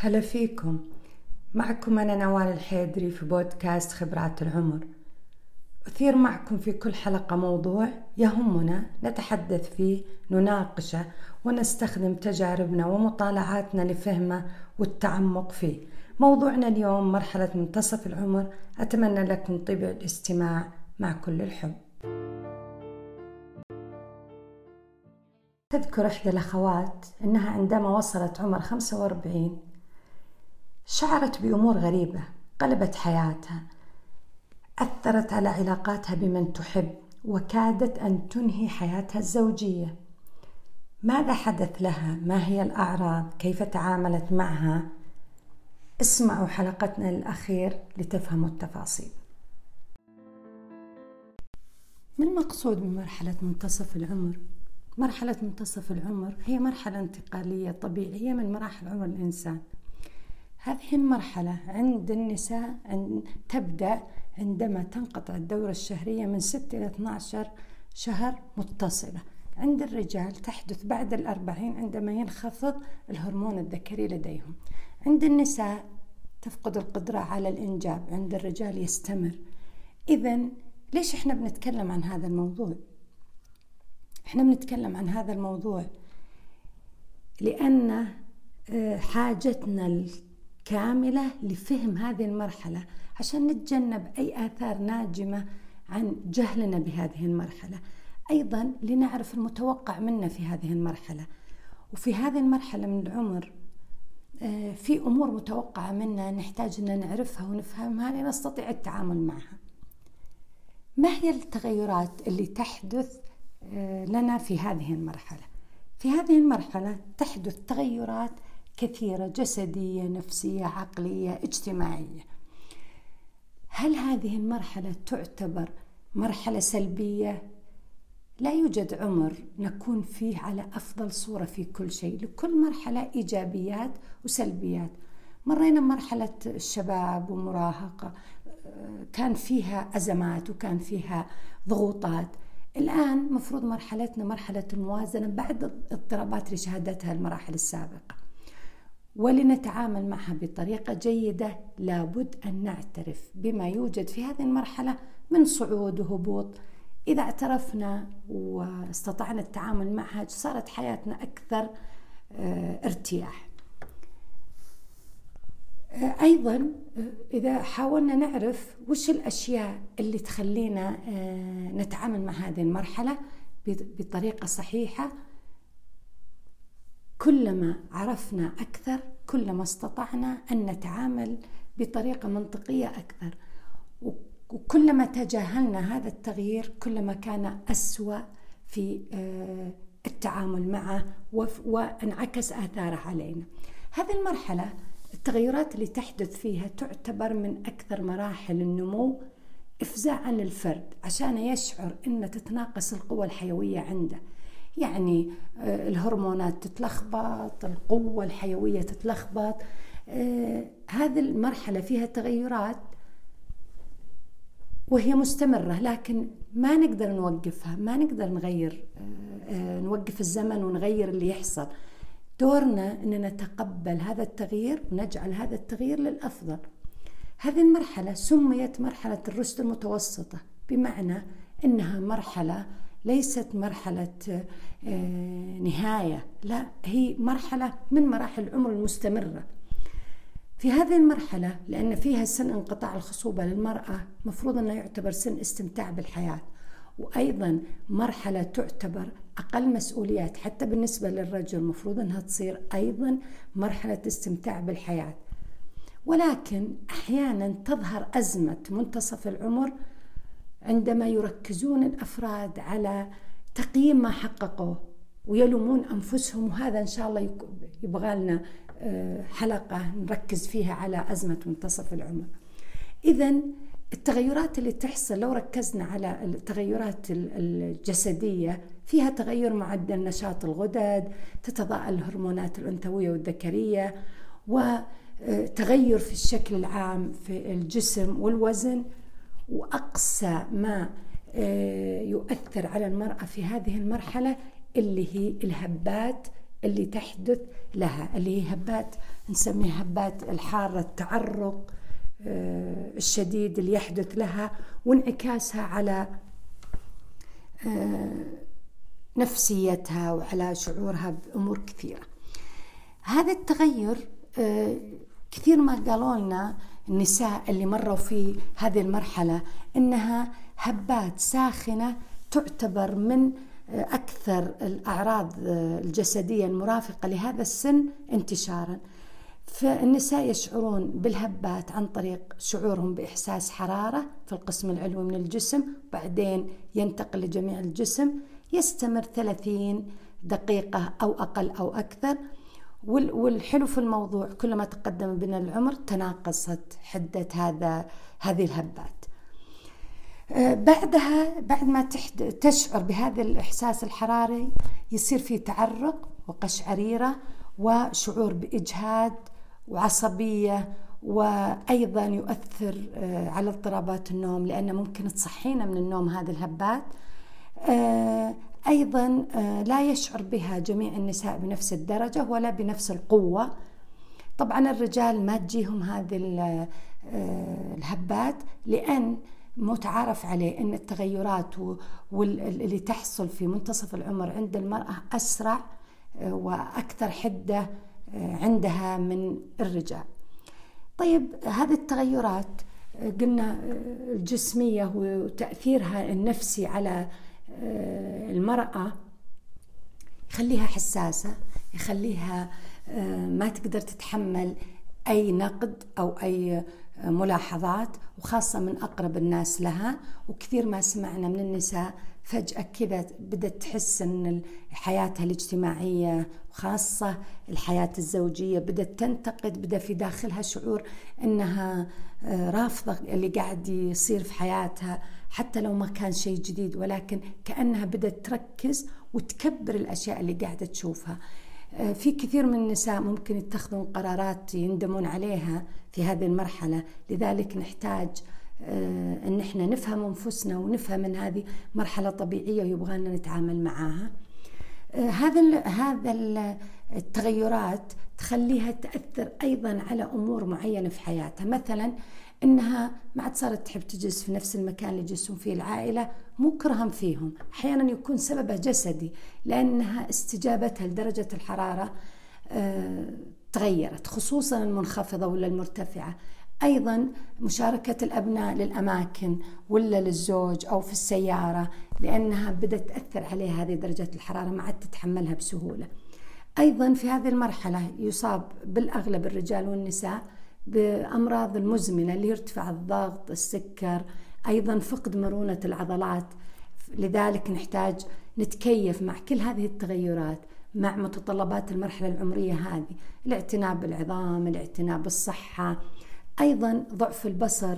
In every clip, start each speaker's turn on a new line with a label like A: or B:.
A: هلا فيكم. معكم أنا نوال الحيدري في بودكاست خبرات العمر. أثير معكم في كل حلقة موضوع يهمنا نتحدث فيه نناقشه ونستخدم تجاربنا ومطالعاتنا لفهمه والتعمق فيه. موضوعنا اليوم مرحلة منتصف العمر. أتمنى لكم طيب الاستماع مع كل الحب. تذكر إحدى الأخوات أنها عندما وصلت عمر 45 شعرت بأمور غريبة قلبت حياتها أثرت على علاقاتها بمن تحب وكادت أن تنهي حياتها الزوجية ماذا حدث لها؟ ما هي الأعراض؟ كيف تعاملت معها؟ اسمعوا حلقتنا الأخير لتفهموا التفاصيل ما المقصود بمرحلة منتصف العمر؟ مرحلة منتصف العمر هي مرحلة انتقالية طبيعية من مراحل عمر الإنسان هذه المرحلة عند النساء تبدأ عندما تنقطع الدورة الشهرية من 6 إلى 12 شهر متصلة. عند الرجال تحدث بعد الأربعين عندما ينخفض الهرمون الذكري لديهم. عند النساء تفقد القدرة على الإنجاب. عند الرجال يستمر. إذا ليش إحنا بنتكلم عن هذا الموضوع؟ إحنا بنتكلم عن هذا الموضوع لأن آه، حاجتنا كاملة لفهم هذه المرحلة عشان نتجنب أي آثار ناجمة عن جهلنا بهذه المرحلة. أيضا لنعرف المتوقع منا في هذه المرحلة. وفي هذه المرحلة من العمر آه، في أمور متوقعة منا نحتاج أن نعرفها ونفهمها لنستطيع التعامل معها. ما هي التغيرات اللي تحدث آه، لنا في هذه المرحلة؟ في هذه المرحلة تحدث تغيرات كثيرة جسدية نفسية عقلية اجتماعية. هل هذه المرحلة تعتبر مرحلة سلبية؟ لا يوجد عمر نكون فيه على أفضل صورة في كل شيء لكل مرحلة إيجابيات وسلبيات. مرينا مرحلة الشباب ومراهقة كان فيها أزمات وكان فيها ضغوطات. الآن مفروض مرحلتنا مرحلة الموازنة بعد الاضطرابات اللي شهدتها المراحل السابقة. ولنتعامل معها بطريقة جيدة لابد أن نعترف بما يوجد في هذه المرحلة من صعود وهبوط. إذا اعترفنا واستطعنا التعامل معها صارت حياتنا أكثر آه، ارتياح. آه، أيضا آه، إذا حاولنا نعرف وش الأشياء اللي تخلينا نتعامل مع هذه المرحلة بطريقة صحيحة كلما عرفنا أكثر كلما استطعنا أن نتعامل بطريقة منطقية أكثر. وكلما تجاهلنا هذا التغيير كلما كان أسوأ في آه، التعامل معه وانعكس آثاره علينا. هذه المرحلة التغيرات اللي تحدث فيها تعتبر من أكثر مراحل النمو إفزاعا للفرد عشان يشعر أن تتناقص القوى الحيوية عنده. يعني آه، الهرمونات تتلخبط القوة الحيوية تتلخبط. آه، هذه المرحلة فيها تغيرات وهي مستمرة لكن ما نقدر نوقفها ما نقدر نغير آه، نوقف الزمن ونغير اللي يحصل. دورنا أن نتقبل هذا التغيير ونجعل هذا التغيير للأفضل. هذه المرحلة سميت مرحلة الرشد المتوسطة بمعنى أنها مرحلة ليست مرحلة آه، نهاية لا هي مرحلة من مراحل العمر المستمرة. في هذه المرحلة لأن فيها سن انقطاع الخصوبة للمرأة مفروض أنه يعتبر سن استمتاع بالحياة. وأيضا مرحلة تعتبر أقل مسؤوليات حتى بالنسبة للرجل مفروض أنها تصير أيضا مرحلة استمتاع بالحياة. ولكن أحيانا تظهر أزمة منتصف العمر عندما يركزون الأفراد على تقييم ما حققوه ويلومون أنفسهم وهذا إن شاء الله يبغى لنا آه، حلقة نركز فيها على أزمة منتصف العمر. اذا التغيرات اللي تحصل لو ركزنا على التغيرات الجسدية فيها تغير معدل نشاط الغدد، تتضاءل الهرمونات الأنثوية والذكرية وتغير في الشكل العام في الجسم والوزن وأقصى ما آه، يؤثر على المرأة في هذه المرحلة اللي هي الهبات اللي تحدث لها اللي هي هبات نسميها هبات الحارة التعرق آه، الشديد اللي يحدث لها وانعكاسها على آه، نفسيتها وعلى شعورها بأمور كثيرة. هذا التغير كثير ما قالوا لنا النساء اللي مروا في هذه المرحلة إنها هبات ساخنة تعتبر من أكثر الأعراض الجسدية المرافقة لهذا السن انتشارا. فالنساء يشعرون بالهبات عن طريق شعورهم بإحساس حرارة في القسم العلوي من الجسم بعدين ينتقل لجميع الجسم يستمر 30 دقيقة أو أقل أو أكثر والحلو في الموضوع كلما تقدم بنا العمر تناقصت حدة هذا هذه الهبات. آه، بعدها بعد ما تشعر بهذا الإحساس الحراري يصير في تعرق وقشعريرة وشعور بإجهاد وعصبية وأيضا يؤثر آه، على اضطرابات النوم لأنه ممكن تصحينا من النوم هذه الهبات. آه، أيضا لا يشعر بها جميع النساء بنفس الدرجة ولا بنفس القوة طبعا الرجال ما تجيهم هذه الهبات لأن متعارف عليه إن التغيرات واللي تحصل في منتصف العمر عند المرأة أسرع آه، وأكثر حدة آه، عندها من الرجال. طيب هذه التغيرات آه، قلنا الجسمية وتأثيرها النفسي على المرأة يخليها حساسة يخليها ما تقدر تتحمل أي نقد أو أي ملاحظات وخاصة من أقرب الناس لها. وكثير ما سمعنا من النساء فجأة كذا بدأت تحس أن حياتها الاجتماعية وخاصة الحياة الزوجية بدأت تنتقد بدأ في داخلها شعور أنها آه، رافضة اللي قاعد يصير في حياتها. حتى لو ما كان شيء جديد ولكن كأنها بدأت تركز وتكبر الأشياء اللي قاعدة تشوفها. آه، في كثير من النساء ممكن يتخذون قرارات يندمون عليها في هذه المرحلة. لذلك نحتاج آه، ان إحنا نفهم أنفسنا ونفهم إن هذه مرحلة طبيعية ويبغى لنا نتعامل معاها. آه، هذا هذا التغيرات تخليها تأثر أيضا على أمور معينة في حياتها. مثلا إنها ما عاد صارت تحب تجلس في نفس المكان اللي يجلسون فيه العائلة مو كرها فيهم. أحيانا يكون سببه جسدي لأنها استجابتها لدرجة الحرارة آه، تغيرت خصوصا المنخفضة ولا المرتفعة. أيضا مشاركة الأبناء للأماكن ولا للزوج أو في السيارة لأنها بدأت تأثر عليها هذه درجة الحرارة ما عاد تتحملها بسهولة. أيضا في هذه المرحلة يصاب بالأغلب الرجال والنساء بأمراض المزمنة اللي يرتفع الضغط السكر أيضا فقد مرونة العضلات. لذلك نحتاج نتكيف مع كل هذه التغيرات مع متطلبات المرحلة العمرية هذه الاعتناء بالعظام الاعتناء بالصحة. أيضا ضعف البصر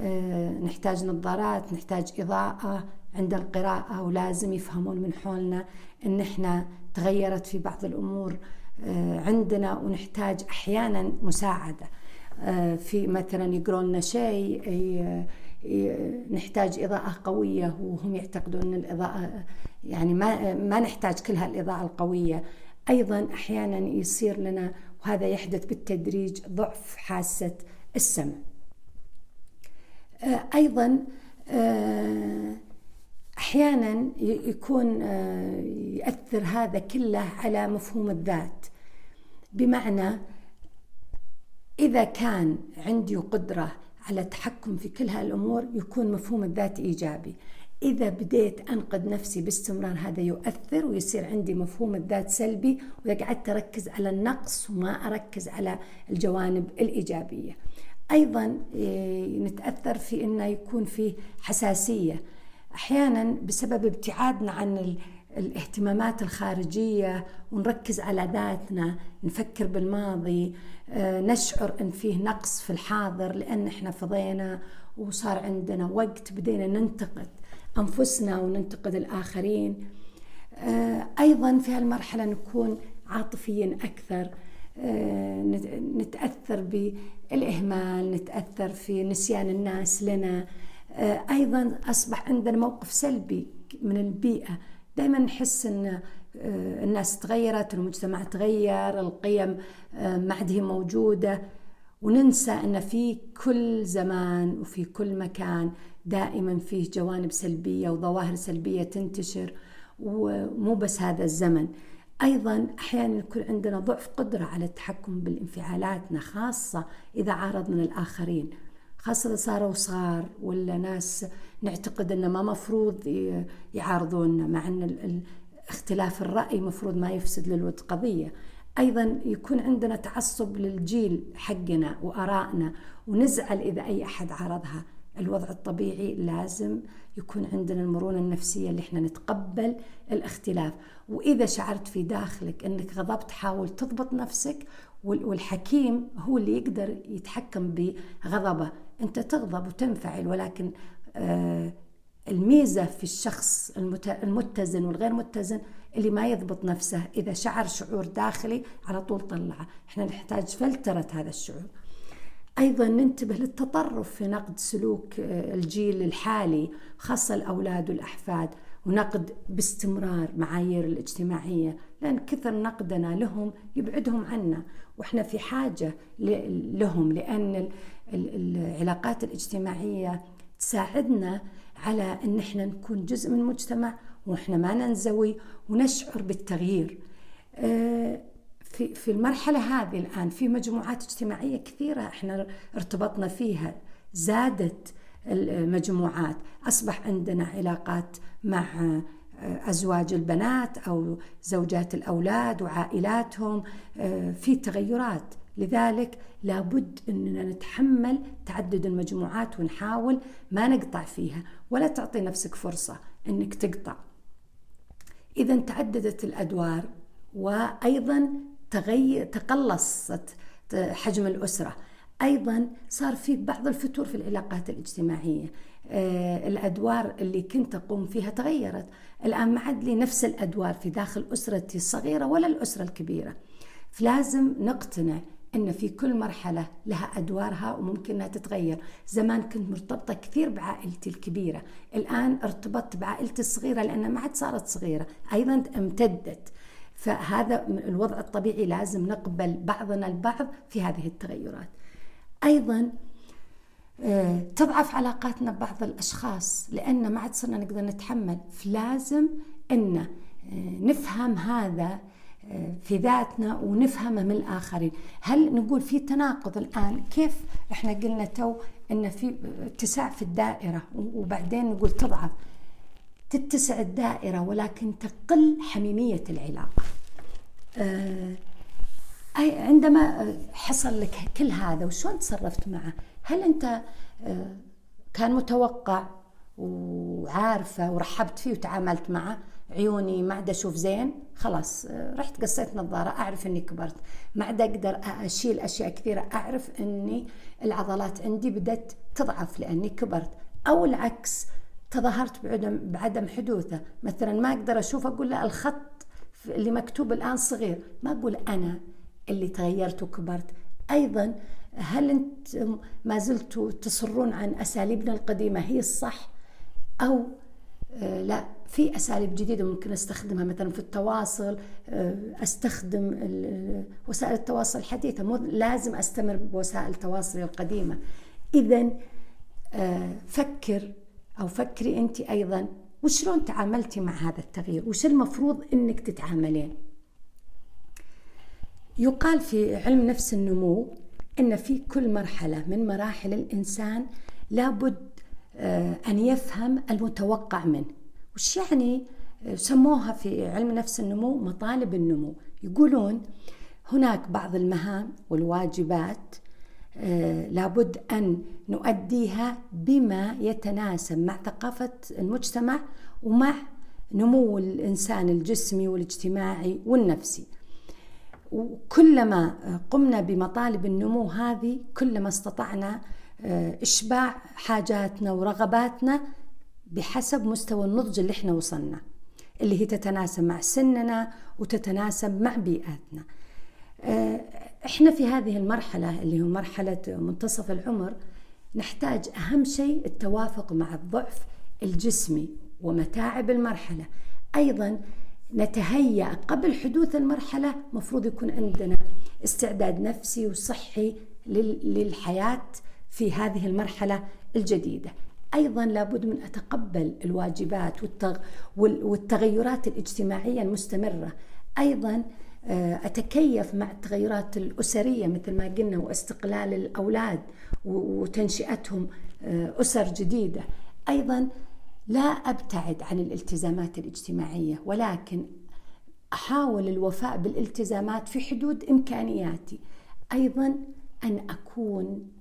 A: آه، نحتاج نظارات نحتاج إضاءة عند القراءة ولازم يفهمون من حولنا إن إحنا تغيرت في بعض الأمور آه، عندنا ونحتاج أحيانا مساعدة. آه، في مثلا يقرون شيء نحتاج إضاءة قوية وهم يعتقدون أن الإضاءة يعني ما ما نحتاج كل هالإضاءة القوية. أيضا أحيانا يصير لنا وهذا يحدث بالتدريج ضعف حاسة السمع. آه، أيضا آه، أحيانا يكون يأثر هذا كله على مفهوم الذات. بمعنى إذا كان عندي قدرة على التحكم في كل هالأمور يكون مفهوم الذات إيجابي. إذا بديت أنقد نفسي باستمرار هذا يؤثر ويصير عندي مفهوم الذات سلبي وإذا قعدت أركز على النقص وما أركز على الجوانب الإيجابية. أيضا إيه، نتأثر في أنه يكون فيه حساسية. أحيانا بسبب ابتعادنا عن الاهتمامات الخارجية ونركز على ذاتنا نفكر بالماضي آه، نشعر إن فيه نقص في الحاضر لأن إحنا فضينا وصار عندنا وقت بدينا ننتقد أنفسنا وننتقد الآخرين. آه، أيضا في هالمرحلة نكون عاطفيين أكثر آه، نتأثر بالإهمال نتأثر في نسيان الناس لنا. أيضا أصبح عندنا موقف سلبي من البيئة. دائما نحس إن آه، الناس تغيرت المجتمع تغير القيم آه، ما عاد هي موجودة. وننسى أن في كل زمان وفي كل مكان دائما فيه جوانب سلبية وظواهر سلبية تنتشر ومو بس هذا الزمن. أيضا أحيانا يكون عندنا ضعف قدرة على التحكم بالانفعالاتنا خاصة إذا عارضنا الآخرين خاصة صاروا صغار ولا ناس نعتقد أنه ما مفروض يعارضونا مع أن اختلاف الرأي مفروض ما يفسد للود قضية. أيضا يكون عندنا تعصب للجيل حقنا وآرائنا ونزعل إذا أي أحد عارضها. الوضع الطبيعي لازم يكون عندنا المرونة النفسية اللي إحنا نتقبل الاختلاف. وإذا شعرت في داخلك أنك غضبت حاول تضبط نفسك والحكيم هو اللي يقدر يتحكم بغضبه. أنت تغضب وتنفعل ولكن آه الميزة في الشخص المتزن والغير متزن اللي ما يضبط نفسه إذا شعر شعور داخلي على طول طلعه. إحنا نحتاج فلترة هذا الشعور. أيضا ننتبه للتطرف في نقد سلوك آه، الجيل الحالي خاصة الأولاد والأحفاد ونقد باستمرار معايير الاجتماعية لأن كثر نقدنا لهم يبعدهم عنا. وإحنا في حاجة لهم لأن العلاقات الاجتماعية تساعدنا على أن إحنا نكون جزء من المجتمع وإحنا ما ننزوي ونشعر بالتغيير. آه، في في المرحلة هذه الآن في مجموعات اجتماعية كثيرة إحنا ارتبطنا فيها زادت المجموعات. أصبح عندنا علاقات مع آه، أزواج البنات أو زوجات الأولاد وعائلاتهم. آه، في تغيرات. لذلك لابد أننا نتحمل تعدد المجموعات ونحاول ما نقطع فيها ولا تعطي نفسك فرصة أنك تقطع. إذا تعددت الأدوار وأيضا تغير تقلصت حجم الأسرة. أيضا صار في بعض الفتور في العلاقات الاجتماعية. آه، الأدوار اللي كنت أقوم فيها تغيرت. الآن ما عاد لي نفس الأدوار في داخل أسرتي الصغيرة ولا الأسرة الكبيرة. فلازم نقتنع ان في كل مرحلة لها أدوارها وممكن انها تتغير. زمان كنت مرتبطة كثير بعائلتي الكبيرة. الآن ارتبطت بعائلتي الصغيرة لأنها ما عاد صارت صغيرة أيضا امتدت. فهذا الوضع الطبيعي لازم نقبل بعضنا البعض في هذه التغيرات. أيضا آه، تضعف علاقاتنا ببعض الأشخاص لأن ما عاد صرنا نقدر نتحمل. فلازم ان آه، نفهم هذا في ذاتنا ونفهمه من الآخرين. هل نقول في تناقض الآن؟ كيف إحنا قلنا تو إن في اتساع في الدائرة وبعدين نقول تضعف. تتسع الدائرة ولكن تقل حميمية العلاقة. آه، عندما حصل لك كل هذا وشلون تصرفت معه؟ هل أنت آه، كان متوقع وعارفة ورحبت فيه وتعاملت معه؟ عيوني ما عاد أشوف زين خلاص آه، رحت قصيت نظارة أعرف إني كبرت. ما عاد أقدر أشيل أشياء كثيرة أعرف إني العضلات عندي بدأت تضعف لأني كبرت. أو العكس تظاهرت بعدم بعدم حدوثة. مثلا ما أقدر أشوف أقول له الخط اللي مكتوب الآن صغير. ما أقول أنا اللي تغيرت وكبرت. أيضا هل انت ما زلتوا تصرون عن أساليبنا القديمة هي الصح؟ أو لا في أساليب جديدة ممكن أستخدمها مثلا في التواصل آه أستخدم وسائل التواصل الحديثة. مو لازم أستمر بوسائل تواصلي القديمة. اذا آه فكر أو فكري أنت أيضا وشلون تعاملتي مع هذا التغيير؟ وش المفروض أنك تتعاملين؟ يقال في علم نفس النمو أن في كل مرحلة من مراحل الإنسان لابد آه، أن يفهم المتوقع منه. وش يعني؟ آه، سموها في علم نفس النمو مطالب النمو. يقولون هناك بعض المهام والواجبات آه، لابد أن نؤديها بما يتناسب مع ثقافة المجتمع ومع نمو الإنسان الجسمي والاجتماعي والنفسي. وكلما قمنا بمطالب النمو هذه كلما استطعنا آه، إشباع حاجاتنا ورغباتنا بحسب مستوى النضج اللي إحنا وصلنا اللي هي تتناسب مع سننا وتتناسب مع بيئاتنا. آه، إحنا في هذه المرحلة اللي هو مرحلة منتصف العمر نحتاج أهم شيء التوافق مع الضعف الجسمي ومتاعب المرحلة. أيضا نتهيأ قبل حدوث المرحلة مفروض يكون عندنا استعداد نفسي وصحي للحياة في هذه المرحلة الجديدة. أيضا لابد من أتقبل الواجبات والتغيرات الاجتماعية المستمرة. أيضا آه، أتكيف مع التغيرات الأسرية مثل ما قلنا واستقلال الأولاد وتنشئتهم آه، أسر جديدة. أيضا لا أبتعد عن الالتزامات الاجتماعية ولكن أحاول الوفاء بالالتزامات في حدود إمكانياتي. أيضا أن أكون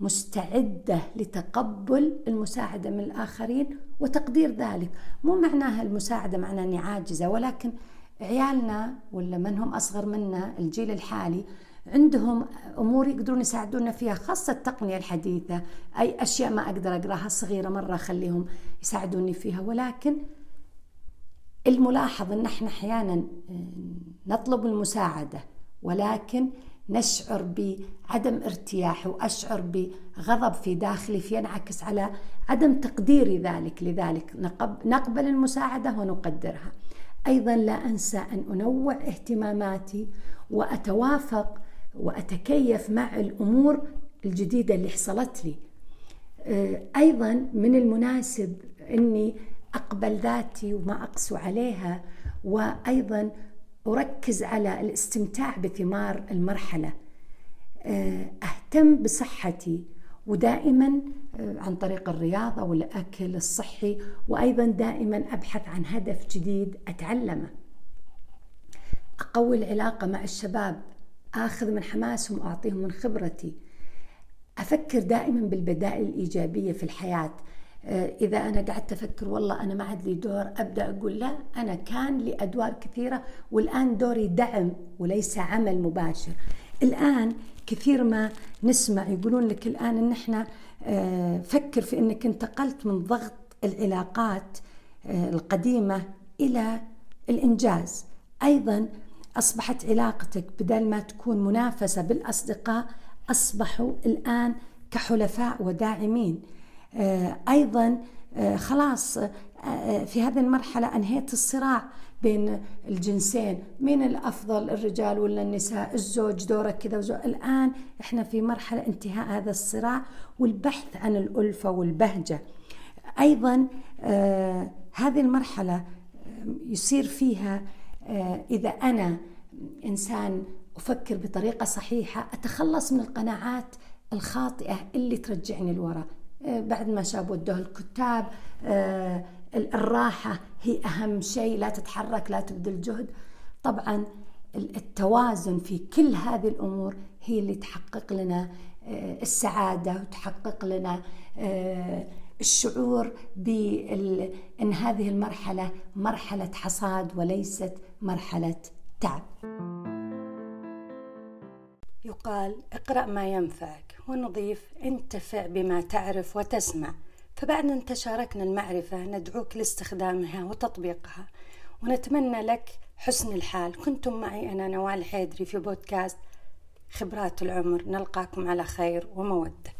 A: مستعدة لتقبل المساعدة من الآخرين وتقدير ذلك. مو معناها المساعدة معناها أني عاجزة ولكن عيالنا ولا من هم أصغر منا الجيل الحالي عندهم أمور يقدرون يساعدونا فيها خاصة التقنية الحديثة أي أشياء ما أقدر أقراها صغيرة مرة أخليهم يساعدوني فيها. ولكن الملاحظ إن إحنا أحيانا آه، نطلب المساعدة ولكن نشعر بعدم ارتياح وأشعر بغضب في داخلي فينعكس على عدم تقديري ذلك. لذلك نقبل المساعدة ونقدرها. أيضا لا أنسى أن أنوع اهتماماتي وأتوافق وأتكيف مع الأمور الجديدة اللي حصلت لي. آه، أيضا من المناسب أني أقبل ذاتي وما أقسو عليها وأيضا أركز على الاستمتاع بثمار المرحلة. آه، أهتم بصحتي ودائما آه، عن طريق الرياضة والأكل الصحي وأيضا دائما أبحث عن هدف جديد أتعلمه. أقوي العلاقة مع الشباب آخذ من حماسهم واعطيهم من خبرتي. أفكر دائما بالبدائل الإيجابية في الحياة. آه، إذا أنا قعدت أفكر والله أنا ما عاد لي دور أبدأ أقول لا أنا كان لي أدوار كثيرة والآن دوري دعم وليس عمل مباشر. الآن كثير ما نسمع يقولون لك الآن إن إحنا آه، فكر في إنك انتقلت من ضغط العلاقات آه، القديمة إلى الإنجاز. أيضا أصبحت علاقتك بدل ما تكون منافسة بالأصدقاء أصبحوا الآن كحلفاء وداعمين. آه، أيضا آه، خلاص آه، في هذه المرحلة أنهيت الصراع بين الجنسين مين الأفضل الرجال ولا النساء الزوج دوره كذا وزوج الآن إحنا في مرحلة انتهاء هذا الصراع والبحث عن الألفة والبهجة. أيضا هذه المرحلة يصير فيها إذا أنا إنسان أفكر بطريقة صحيحة أتخلص من القناعات الخاطئة اللي ترجعني لورا. آه، بعد ما شاب ودوه الكتاب آه، الراحة هي أهم شيء لا تتحرك لا تبذل جهد. طبعا التوازن في كل هذه الأمور هي اللي تحقق لنا آه، السعادة وتحقق لنا الشعور بأن هذه المرحلة مرحلة حصاد وليست مرحلة تعب. يقال اقرأ ما ينفعك ونضيف انتفع بما تعرف وتسمع. فبعد أن تشاركنا المعرفة ندعوك لاستخدامها وتطبيقها ونتمنى لك حسن الحال. كنتم معي أنا نوال حيدري في بودكاست خبرات العمر. نلقاكم على خير ومودة.